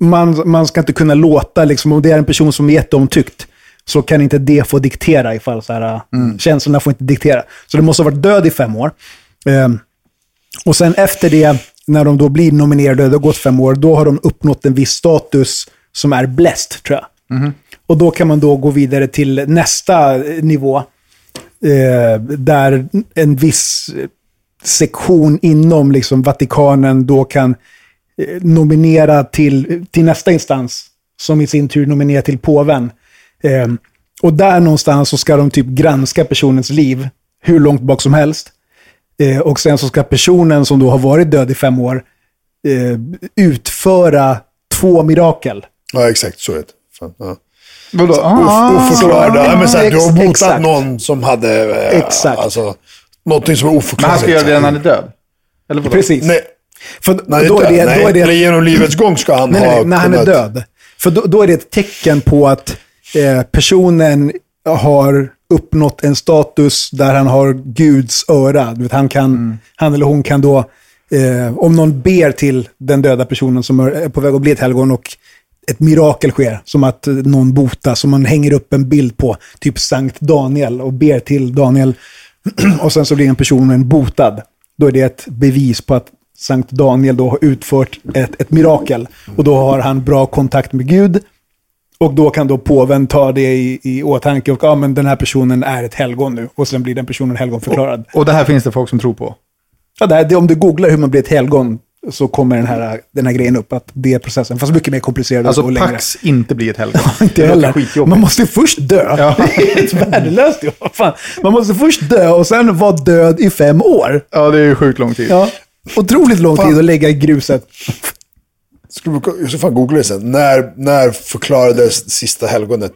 man, man ska inte kunna låta, liksom, om det är en person som är jätteomtyckt, så kan inte det få diktera ifall så här, känslorna får inte diktera. Så du måste ha varit död i fem år. Eh, Och sen efter det, när de då blir nominerade, det har gått fem år, då har de uppnått en viss status som är bläst, tror jag. Och då kan man då gå vidare till nästa eh, nivå. Eh, där en viss sektion inom liksom, Vatikanen då kan eh, nominera till, till nästa instans, som i sin tur nominerar till påven. Eh, och där någonstans så ska de typ granska personens liv hur långt bak som helst. Eh, och sen så ska personen som då har varit död i fem år eh, utföra två mirakel. Ja, exakt. Så är det. Fan, ja. Vadå? Of- Oförklarade. Ja, men så här, du har botat exakt. någon som hade... Eh, Exakt. Alltså, någonting som är Men oförklarligt. han ska göra det när han är död? Eller vadå? Precis. Nej, För när då är det, nej, då är det eller genom livets gång ska han Nej, ha nej, nej, när han är död. För då, då är det ett tecken på att eh, personen har uppnått en status där han har Guds öra. Du vet, han, kan, han eller hon kan då, eh, om någon ber till den döda personen som är på väg att bli ett helgon och ett mirakel sker, som att någon botas, som man hänger upp en bild på, typ Sankt Daniel och ber till Daniel, och sen så blir den personen botad. Då är det ett bevis på att Sankt Daniel då har utfört ett, ett mirakel. Och då har han bra kontakt med Gud. Och då kan då påven ta det i, i åtanke och ja, men den här personen är ett helgon nu. Och sen blir den personen helgonförklarad. Och det här finns det folk som tror på? Ja, det här, det, om du googlar hur man blir ett helgon så kommer den här, den här grejen upp. Att det är processen. Fast mycket mer komplicerad Alltså och längre. Pax inte bli ett helgon. Inte heller. Man måste först dö. Ja. Det är helt värdelöst. ju. Man måste först dö och sen vara död i fem år. Ja, det är ju sjukt lång tid. Ja. Otroligt lång Fan. tid att lägga i gruset. Vi, jag ska fan googla det sen. När, när förklarades sista helgonet?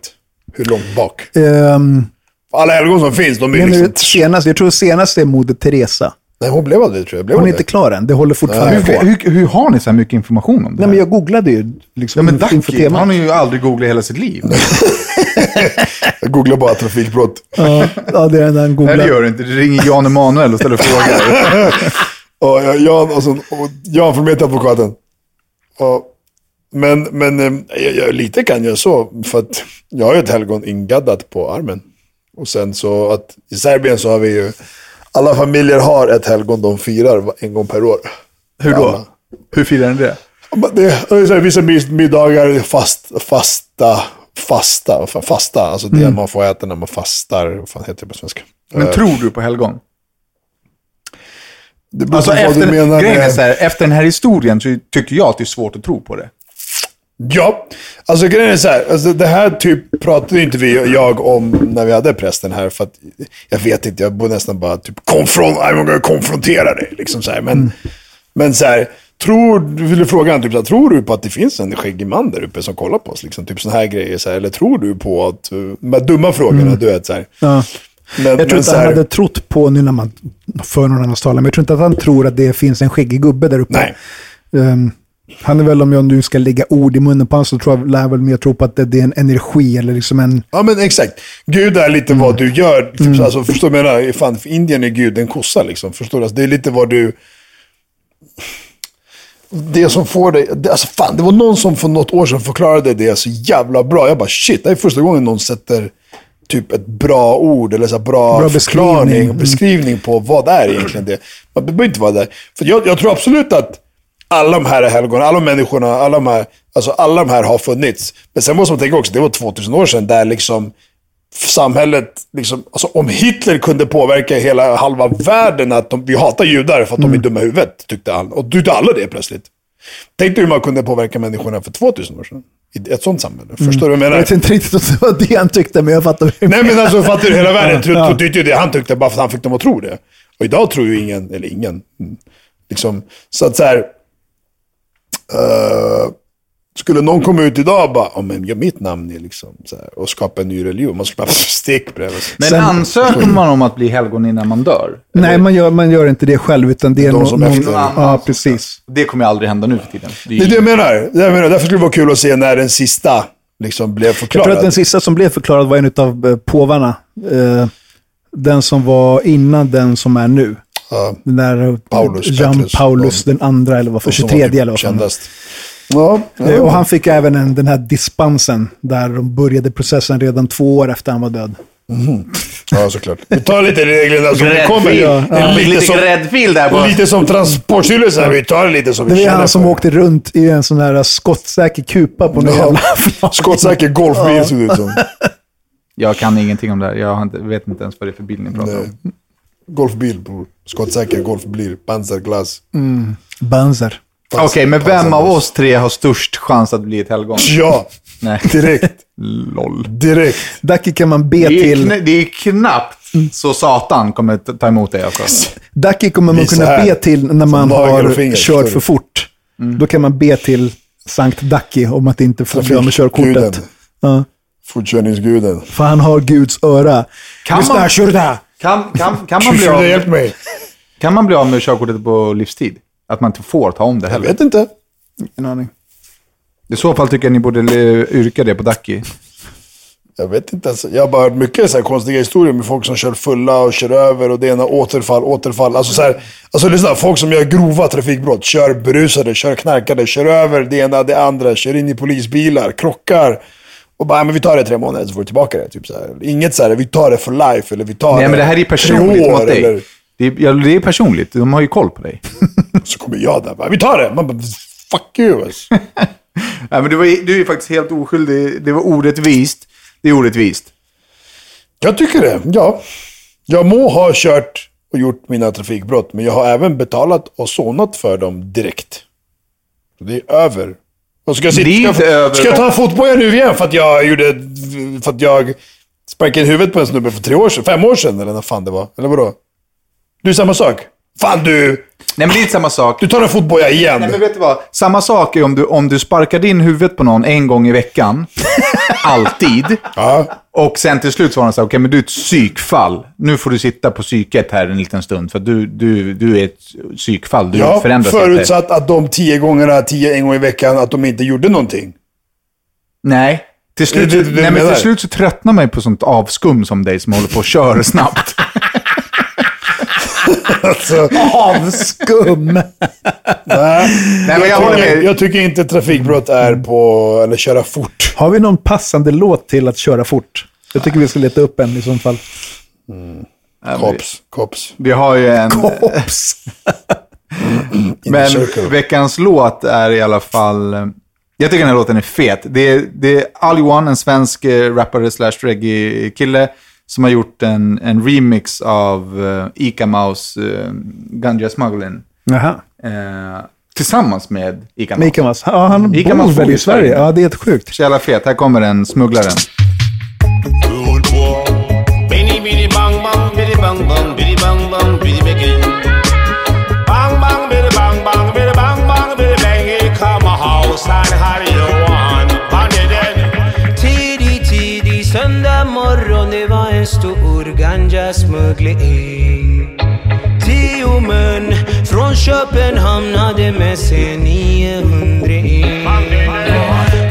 Hur långt bak? Um, Alla helgon som finns, de är liksom... senast, jag tror senast är Moder Teresa. Nej, hon blev aldrig det tror jag. Blev Hon är inte klar än. Det håller fortfarande Hur, på. hur, hur har ni så här mycket information om det Nej, här? men jag googlade ju liksom Ja, men inför Ducky, temat. han har ju aldrig googlat hela sitt liv. Jag googlar bara trafikbrott. Ja, ja, det är den han Nej, googlar. det gör du inte. Du ringer Jan Emanuel och ställer frågor. Och jag- Jan, och, så, och Jan från Metadvokaten. Och, men men eh, jag, jag, lite kan jag så, för att jag har ju ett helgon ingaddat på armen. Och sen så att i Serbien så har vi ju, alla familjer har ett helgon de firar en gång per år. Hur då? Alla. Hur firar ni det? Det är vissa mid- middagar, fast, fasta, fasta, fa- fasta, alltså det man får äta när man fastar, vad fan heter det på svenska? Men Eh, tror du på helgon? det Alltså efter, grejen är så här, efter den här historien så tycker jag att det är svårt att tro på det. Ja, alltså grejen är så här, alltså det här typ pratade inte vi jag om när vi hade prästen här. För att jag vet inte, jag borde nästan bara typ konfron, I'm gonna konfrontera dig. Liksom så här. Men, men så här, tror, vill du fråga typ så här, tror du på att det finns en skäggig man där uppe som kollar på oss? Liksom, typ sådana här grejer. Så här, eller tror du på att, de dumma frågorna, du vet så här. Ja. Men, Jag tror men inte han här, hade trott på, nu när man för någon annans talan, men jag tror inte att han tror att det finns en skäggig gubbe där uppe. Nej. Ehm, han är väl, om jag nu ska lägga ord i munnen på honom, så tror jag, lär väl mer tro på att det, det är en energi eller liksom en... Ja men exakt. Gud är lite vad du gör. Typ, så, alltså, förstår du vad jag menar? Fan, för Indien är Gud en kossa liksom. Förstår du? Alltså, det är lite vad du... Det som får dig... Det, alltså fan, det var någon som för något år sedan förklarade det så jävla bra. Jag bara shit, det är första gången någon sätter typ ett bra ord eller så bra, Bra beskrivning. och beskrivning på vad är egentligen det. Man behöver inte vara där. För jag, jag tror absolut att alla de här helgonen, alla människorna, alla de här, alltså alla de här har funnits. Men sen måste man tänka också, det var 2000 år sedan där liksom samhället, liksom, alltså om Hitler kunde påverka hela halva världen att de, vi hatar judar för att de är dumma i huvudet, tyckte alla. Och tyckte alla det plötsligt. Tänk dig hur man kunde påverka människorna för 2000 år sedan. I ett sånt samhälle. Förstår du vad jag menar? Jag vet inte riktigt om det var det han tyckte, men jag fattar. Nej men alltså fattar du? Hela världen tyckte ju det han tyckte bara för att han fick dem att tro det. Och idag tror ju ingen, eller ingen, mm, liksom, så att så här, eh, skulle någon komma ut idag och bara, oh, men ja, mitt namn är liksom så här, och skapa en ny religion. Man skulle bara stick bredvid. Men Sen- ansöker man om att bli helgon innan man dör? Nej, man gör, man gör inte det själv, utan det är De någon... som någon efter- ja, precis. Det kommer aldrig hända nu för tiden. Det är Det det jag menar. Det jag menar. Därför skulle det vara kul att se när den sista liksom blev Jag tror förklarad. att den sista som blev förklarad var en av eh, påvarna. Eh, den som var innan den som är nu. Ja, Den där eh, Paulus, Jan Petrus, Paulus den andra, eller vad för, som var 23 typ eller vad fan. kändast. Ja, ja. Eh, Och han fick även en, den här dispensen, där de började processen redan två år efter han var död. Ja, såklart. Vi tar lite reglerna som det kommer. Ja. Ja. Lite, Lite som, gräddfil där bara. lite som Transportstyrelsen. Vi tar det lite som Det vi är känner han som för. åkte runt i en sån här skottsäker kupa på någon Ja. jävla. Skottsäker golfbil såg det ut som. Jag kan ingenting om det här. Jag har inte, vet inte ens vad det är för bil ni pratar om. Golfbil, bror. Skottsäker golfbil. Panzerglass. Banzer. Okej, men vem av oss tre har störst chans att bli ett helgon? Ja, Nej. direkt. LOL. Direkt. Dacke kan man be Det är, till. kn- det är knappt så Satan kommer ta emot dig alltså. Kommer man kunna be till när man har kört för fort. Mm. Då kan man be till Sankt Dacke om att inte få bli av med körkortet. Ja, Fortkörningsguden. för han har Guds öra. Kan Lyssna, man- kör där! Kan, kan, kan, man bli av, mig. kan man bli av med körkortet på livstid? Att man inte får ta om det Jag heller? vet inte. Ingen aning. I så fall tycker jag ni borde yrka det på Ducky. Jag vet inte. Alltså. Jag har bara hört mycket så här konstiga historier med folk som kör fulla och kör över och det ena återfall, återfall. Alltså, så här, alltså lyssna, folk som gör grova trafikbrott. Kör berusade, kör knarkade, kör över det ena, det andra, kör in i polisbilar, krockar. Och bara, "Ja, men vi tar det tre månader så får du tillbaka det. Typ så här. Inget så här, vi tar det for life eller vi tar Nej, men det här är personligt mot dig. Eller, Det är, ja, det är personligt. De har ju koll på dig. så kommer jag där bara, vi tar det. Man bara, fuck you. Alltså. Nej, men du, var, du är faktiskt helt oskyldig. Det var orättvist. Det är orättvist. Jag tycker det, ja. Jag må ha kört och gjort mina trafikbrott, men jag har även betalat och sonat för dem direkt. Så det är över. Och ska jag, sitta, ska, ska jag ta fotboja nu igen för att jag gjorde... För att jag sparkade in huvudet på en snubbe för tre år sedan, fem år sedan eller när fan det var. Eller vadå? Du är samma sak. Fan du! Nej, men det är inte samma sak. Du tar en fotboja igen. Nej, men vet du vad? Samma sak är om du, om du sparkar in huvudet på någon en gång i veckan. alltid. Ja. Och sen till slut så var han så här, okej men du är ett psykfall. Nu får du sitta på psyket här en liten stund. För du, du, du är ett psykfall. Du Ja, förändras inte. förutsatt att de tio gångerna, tio en gång i veckan, att de inte gjorde någonting. Nej. Till slut, Det det du nej, men till slut så tröttnar man ju på sånt avskum som dig som håller på och kör snabbt. Alltså, Avskum! nej. Men jag håller tycker, med. jag tycker inte trafikbrott är på, eller köra fort. Har vi någon passande låt till att köra fort? Jag tycker vi ska leta upp en i så fall. Kops, kops. Vi har ju en... Ops! In the Men veckans låt är i alla fall... Jag tycker den här låten är fet. Det är, det är Ali One, en svensk eh, rappare slash reggae-kille, som har gjort en, en remix av uh, Ica Mouse uh, Ganja Smuggling. Jaha. eh, tillsammans med Ica Mouse. Mika Mas. Ja, han Mika bor väl i? Sverige. Ja, det är helt sjukt. Så jävla fet. Här kommer den, smugglaren. En stor ganja-smuggling Tio män från Köpenhamn hade med sig 900 in.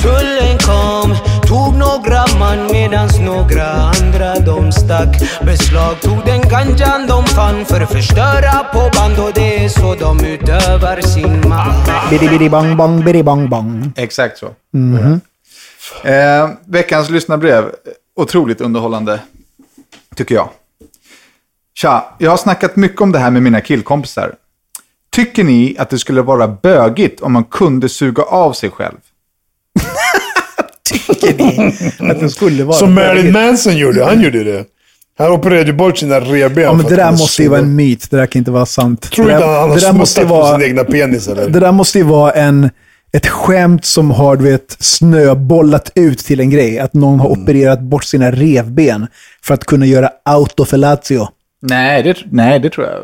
Tullen kom, tog några man medans några andra de stack Beslagtog den ganjan de fann för att förstöra på band och det är så de utövar sin makt Bidi bidi bang bang, bidi bang bang. Exakt så. Eh, veckans lyssnarbrev. Otroligt underhållande, tycker jag. Tja, jag har snackat mycket om det här med mina killkompisar. Tycker ni att det skulle vara bögigt om man kunde suga av sig själv? Tycker ni att det skulle vara... Som Marilyn Manson gjorde, han gjorde det. Han opererade ju bort sina revben. Ja, men det där måste ju vara en myt. Det där kan inte vara sant. Tror det inte han har det där måste ju smuttat på vara... sin egna penis eller? Det där måste ju vara en, ett skämt som har du vet, snöbollat ut till en grej. Att någon har Mm. opererat bort sina revben för att kunna göra autofellatio. Nej, det, nej, det tror jag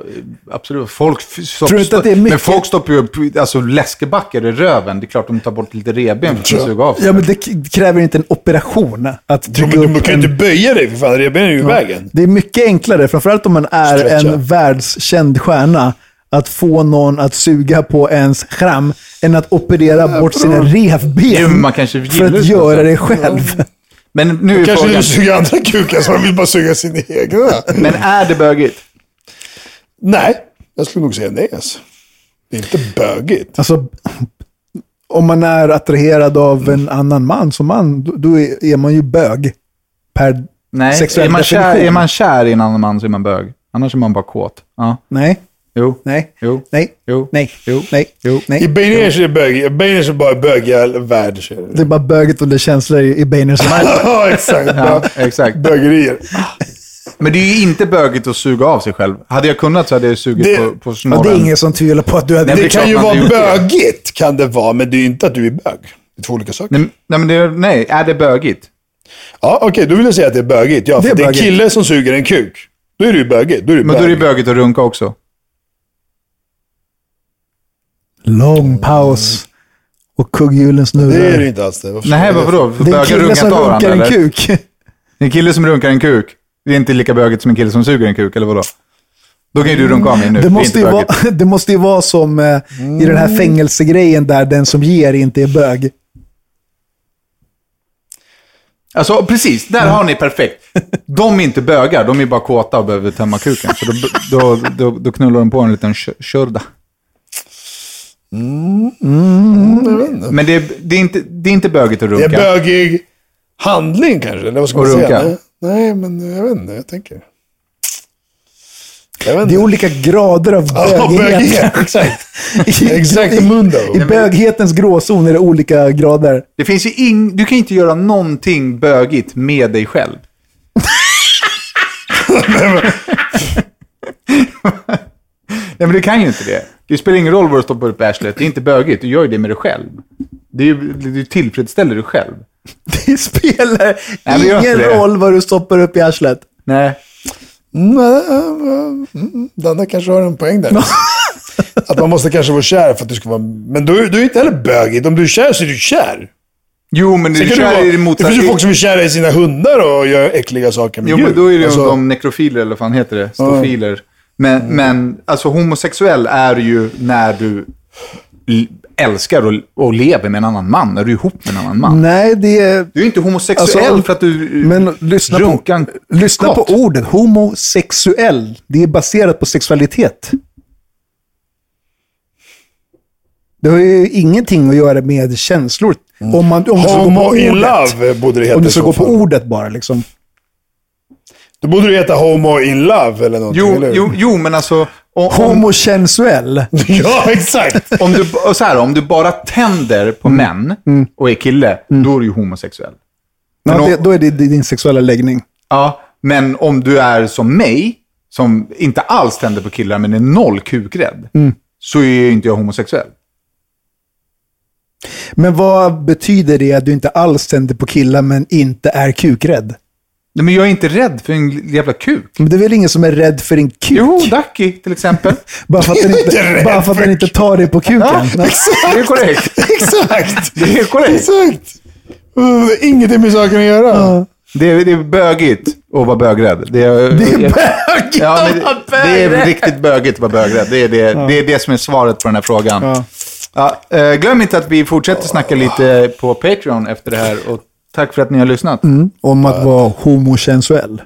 absolut. Folk, stopp, Tror inte att det är mycket- Men folk stoppar ju upp alltså, läskebackar i röven. Det är klart de tar bort lite revben för att suga av sig. Ja, men det kräver inte en operation att Du, du, upp du kan ju en... inte böja dig för fan, revbenen är ju i vägen. Det är mycket enklare, framförallt om man är Stretcha. en världskänd stjärna, att få någon att suga på ens skram än att operera bort sina revben man kanske för att det så. göra det själv. Men nu är Kanske frågan, du suger andra kukar så de vill bara suga sina egna. men är det bögigt? Nej, jag skulle nog säga nej alltså. Det är inte bögigt. Alltså, om man är attraherad av en annan man som man, då- är man ju bög. Per Nej, sexuell är man, kär, definition. är man kär i en annan man så är man bög. Annars är man bara kåt. Ja. Nej, Jo. nej, Jo. nej, Jo. nej, Jo. nej, Jo. I nej. Beiners är det bög. I Beiners är bara bög i all värld. så är det. Det är bara böget under känslor i i Beiners Ja, exakt. Ja, exakt. Bögerier. Men det är ju inte bögigt att suga av sig själv. Hade jag kunnat så hade jag sugit Det- på, på snorren. det är ingen som tvivlar på att du hade... Nej, Det det är kan ju vara det. bögigt, kan det vara, men det är ju inte att du är bög. Det är två olika saker. Nej, nej, men det, är- nej, är det bögigt? Ja, okej, då vill jag säga att det är bögigt. Ja, Det för är det är en bögigt. kille som suger en kuk. Då är det ju bögigt. Då är det Men då är det bög. bögigt att runka också. Lång paus. Och kugghjulen snurrar. Det är det inte alls det. Varför Nej, varför då? För Det är en kille runkar som runkar en eller? kuk. En kille som runkar en kuk, det är inte lika bögigt som en kille som suger en kuk, eller vadå? Då kan ju du runka av mig nu. Det måste, är ju vara, det måste ju vara som eh, i den här fängelsegrejen där den som ger inte är bög. Alltså precis, där har ni perfekt. De är inte bögar, de är bara kåta och behöver tömma kuken. Så då, då, då, då knullar de på en liten kö- körda. Men det är, det, är inte, det är inte bögigt att Det är runka. bögig handling kanske, eller vad ska man Och säga? runka. Nej, nej, men jag vet inte. Jag tänker. Jag Det är olika grader av Ja, bögighet. bögighet. Exakt. I- Exakt mundo. I böghetens gråzon är det olika grader. Det finns ju ing, du kan inte göra någonting bögigt med dig själv. Nej, men det kan ju inte det. Det spelar ingen roll vad du stoppar upp i arslet. Det är inte bögigt. Du gör ju det med dig själv. Det är ju, du tillfredsställer dig själv. Det spelar Nej, det ingen det. roll vad du stoppar upp i arslet. Nej. Mm, Danne kanske har en poäng där. att man måste kanske vara kär för att du ska vara... Men du, du är inte heller bögigt. Om du är kär så är du kär. Jo, men Sen du du kör vara, i det det motsatta. finns ju folk som är kära i sina hundar och gör äckliga saker med Jo, djur. men då är det ju Alltså, de nekrofiler, eller vad fan heter det? Stofiler. Men, men alltså homosexuell är ju när du älskar och, och lever med en annan man. När du är ihop med en annan man. Nej, det är... Du är inte homosexuell Alltså, för att du Men lyssna, runkar på, lyssna på ordet. Homosexuell. Det är baserat på sexualitet. Det har ju ingenting att göra med känslor. Om man, om du ska gå på Homo in ordet. love borde det heta Om du ska så gå på fall. ordet bara liksom. Då borde det heta Homo in love eller någonting. Jo, eller? jo, jo, men alltså... Om, om, Homosensuell. Ja, exakt. om, du, och så här, om du bara tänder på män och är kille, då är du ju homosexuell. Men Ja, om- det, då är det din sexuella läggning. Ja, men om du är som mig, som inte alls tänder på killar men är noll kukrädd, så är inte jag homosexuell. Men vad betyder det att du inte alls tänder på killar men inte är kukrädd? Nej, men jag är inte rädd för en jävla kuk. Men det är väl ingen som är rädd för en kuk? Jo, Ducky till exempel. Bara för att den inte bara för att den inte tar dig på kuken. Ja, Nej. Det är korrekt. exakt. Det är korrekt. Exakt. Ingenting med saken att göra. Det är, det är bögigt att vara bögrädd. Det är, Det är bögigt ja, att vara det, det är bögrädd. riktigt bögigt att vara bögrädd. Det är det, det är det som är svaret på den här frågan. Ja. Ja, eh, glöm inte att vi fortsätter snacka lite på Patreon efter det här. Och tack för att ni har lyssnat. Om att vara homosensuell.